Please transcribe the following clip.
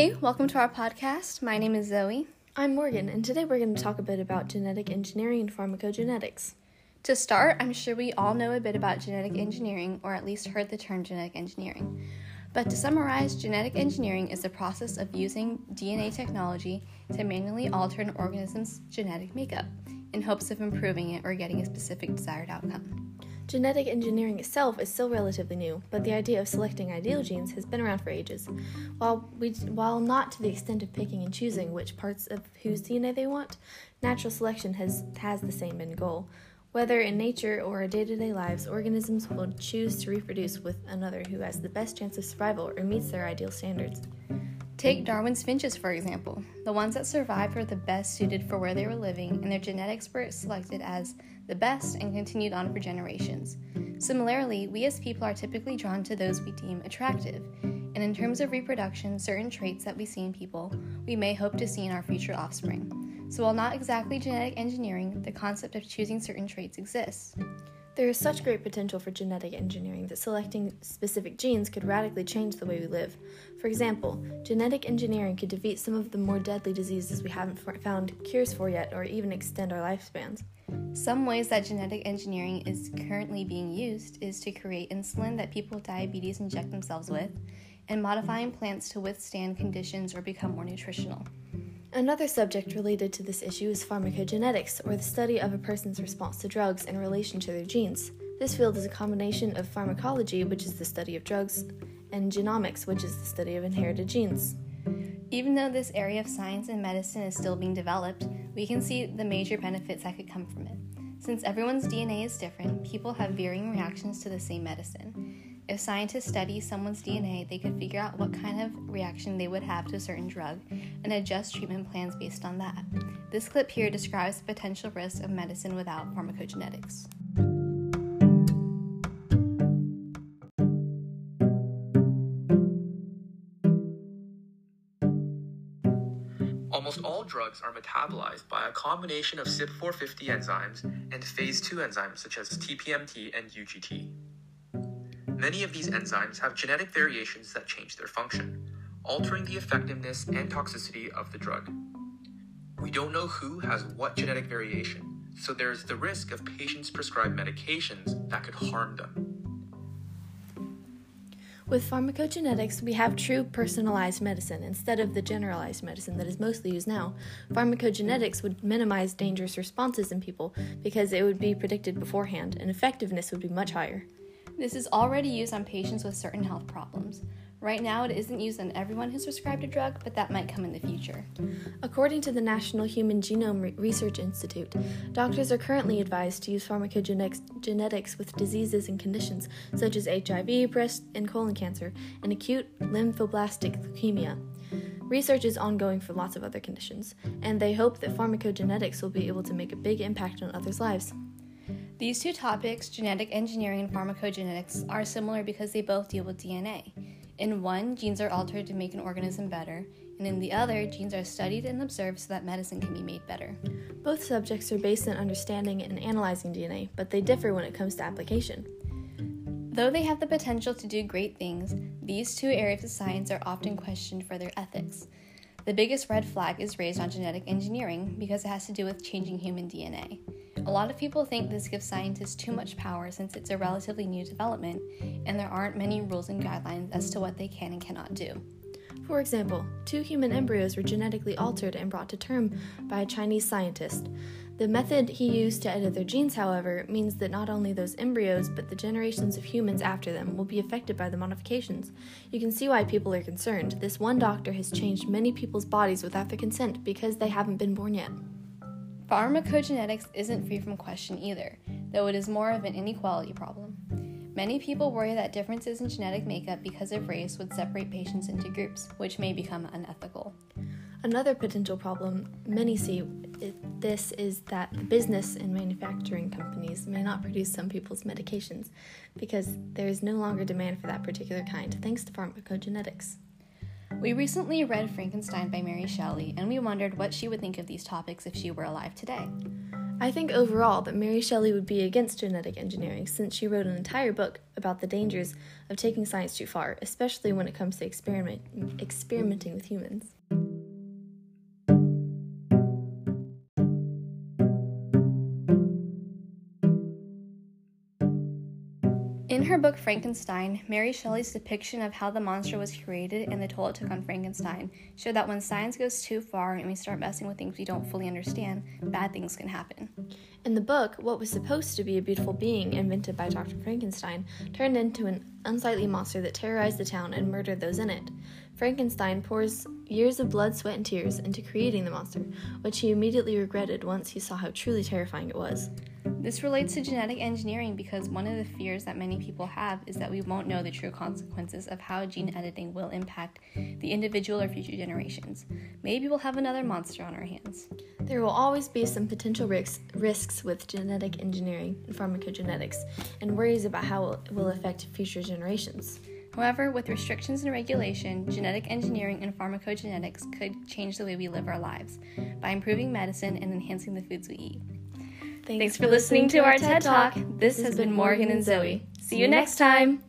Hey, welcome to our podcast. My name is Zoe. I'm Morgan, and today we're going to talk a bit about genetic engineering and pharmacogenetics. To start, I'm sure we all know a bit about genetic engineering, or at least heard the term genetic engineering. But to summarize, genetic engineering is the process of using DNA technology to manually alter an organism's genetic makeup in hopes of improving it or getting a specific desired outcome. Genetic engineering itself is still relatively new, but the idea of selecting ideal genes has been around for ages. While, we, while not to the extent of picking and choosing which parts of whose DNA they want, natural selection has, has the same end goal. Whether in nature or our day to day lives, organisms will choose to reproduce with another who has the best chance of survival or meets their ideal standards. Take Darwin's finches, for example. The ones that survived were the best suited for where they were living, and their genetics were selected as the best and continued on for generations. Similarly, we as people are typically drawn to those we deem attractive, and in terms of reproduction, certain traits that we see in people we may hope to see in our future offspring. So, while not exactly genetic engineering, the concept of choosing certain traits exists. There is such great potential for genetic engineering that selecting specific genes could radically change the way we live. For example, genetic engineering could defeat some of the more deadly diseases we haven't found cures for yet or even extend our lifespans. Some ways that genetic engineering is currently being used is to create insulin that people with diabetes inject themselves with, and modifying plants to withstand conditions or become more nutritional. Another subject related to this issue is pharmacogenetics, or the study of a person's response to drugs in relation to their genes. This field is a combination of pharmacology, which is the study of drugs, and genomics, which is the study of inherited genes. Even though this area of science and medicine is still being developed, we can see the major benefits that could come from it. Since everyone's DNA is different, people have varying reactions to the same medicine. If scientists study someone's DNA, they could figure out what kind of reaction they would have to a certain drug and adjust treatment plans based on that. This clip here describes the potential risks of medicine without pharmacogenetics. Almost all drugs are metabolized by a combination of CYP450 enzymes and phase 2 enzymes such as TPMT and UGT. Many of these enzymes have genetic variations that change their function, altering the effectiveness and toxicity of the drug. We don't know who has what genetic variation, so there's the risk of patients prescribed medications that could harm them. With pharmacogenetics, we have true personalized medicine instead of the generalized medicine that is mostly used now. Pharmacogenetics would minimize dangerous responses in people because it would be predicted beforehand, and effectiveness would be much higher. This is already used on patients with certain health problems. Right now, it isn't used on everyone who's prescribed a drug, but that might come in the future. According to the National Human Genome Research Institute, doctors are currently advised to use pharmacogenetics with diseases and conditions such as HIV, breast and colon cancer, and acute lymphoblastic leukemia. Research is ongoing for lots of other conditions, and they hope that pharmacogenetics will be able to make a big impact on others' lives. These two topics, genetic engineering and pharmacogenetics, are similar because they both deal with DNA. In one, genes are altered to make an organism better, and in the other, genes are studied and observed so that medicine can be made better. Both subjects are based on understanding and analyzing DNA, but they differ when it comes to application. Though they have the potential to do great things, these two areas of science are often questioned for their ethics. The biggest red flag is raised on genetic engineering because it has to do with changing human DNA. A lot of people think this gives scientists too much power since it's a relatively new development and there aren't many rules and guidelines as to what they can and cannot do. For example, two human embryos were genetically altered and brought to term by a Chinese scientist. The method he used to edit their genes, however, means that not only those embryos, but the generations of humans after them will be affected by the modifications. You can see why people are concerned. This one doctor has changed many people's bodies without their consent because they haven't been born yet. Pharmacogenetics isn't free from question either, though it is more of an inequality problem. Many people worry that differences in genetic makeup because of race would separate patients into groups, which may become unethical. Another potential problem many see this is that the business and manufacturing companies may not produce some people's medications because there is no longer demand for that particular kind thanks to pharmacogenetics. We recently read Frankenstein by Mary Shelley, and we wondered what she would think of these topics if she were alive today. I think overall that Mary Shelley would be against genetic engineering since she wrote an entire book about the dangers of taking science too far, especially when it comes to experiment, experimenting with humans. In her book Frankenstein, Mary Shelley's depiction of how the monster was created and the toll it took on Frankenstein showed that when science goes too far and we start messing with things we don't fully understand, bad things can happen. In the book, what was supposed to be a beautiful being invented by Dr. Frankenstein turned into an unsightly monster that terrorized the town and murdered those in it. Frankenstein pours years of blood, sweat, and tears into creating the monster, which he immediately regretted once he saw how truly terrifying it was. This relates to genetic engineering because one of the fears that many people have is that we won't know the true consequences of how gene editing will impact the individual or future generations. Maybe we'll have another monster on our hands. There will always be some potential risks, risks with genetic engineering and pharmacogenetics, and worries about how it will affect future generations. However, with restrictions and regulation, genetic engineering and pharmacogenetics could change the way we live our lives by improving medicine and enhancing the foods we eat. Thanks, for listening to our TED Talk. This has been Morgan and Zoe. See you next time.